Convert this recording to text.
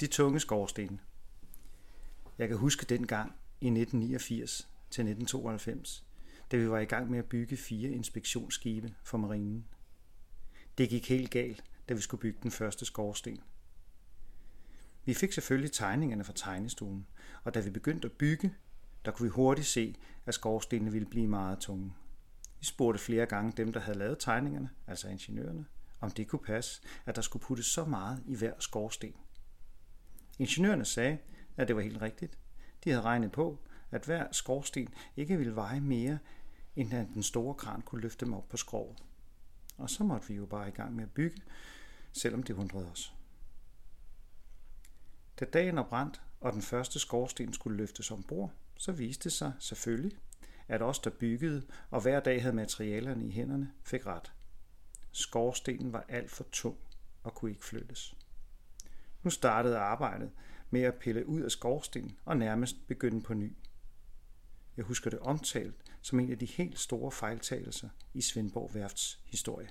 De tunge skorsten. Jeg kan huske den gang i 1989 til 1992, da vi var i gang med at bygge fire inspektionsskibe for marinen. Det gik helt galt, da vi skulle bygge den første skorsten. Vi fik selvfølgelig tegningerne fra tegnestuen, og da vi begyndte at bygge, der kunne vi hurtigt se, at skorstenene ville blive meget tunge. Vi spurgte flere gange dem, der havde lavet tegningerne, altså ingeniørerne, om det kunne passe, at der skulle puttes så meget i hver skorsten. Ingeniørerne sagde, at det var helt rigtigt. De havde regnet på, at hver skorsten ikke ville veje mere, end at den store kran kunne løfte dem op på skroget. Og så måtte vi jo bare i gang med at bygge, selvom det undrede os. Da dagen er brændt, og den første skorsten skulle løftes ombord, så viste det sig selvfølgelig, at os, der byggede og hver dag havde materialerne i hænderne, fik ret. Skorstenen var alt for tung og kunne ikke flyttes. Nu startede arbejdet med at pille ud af skorstenen og nærmest begynde på ny. Jeg husker det omtalt som en af de helt store fejltagelser i Svendborg Værfts historie.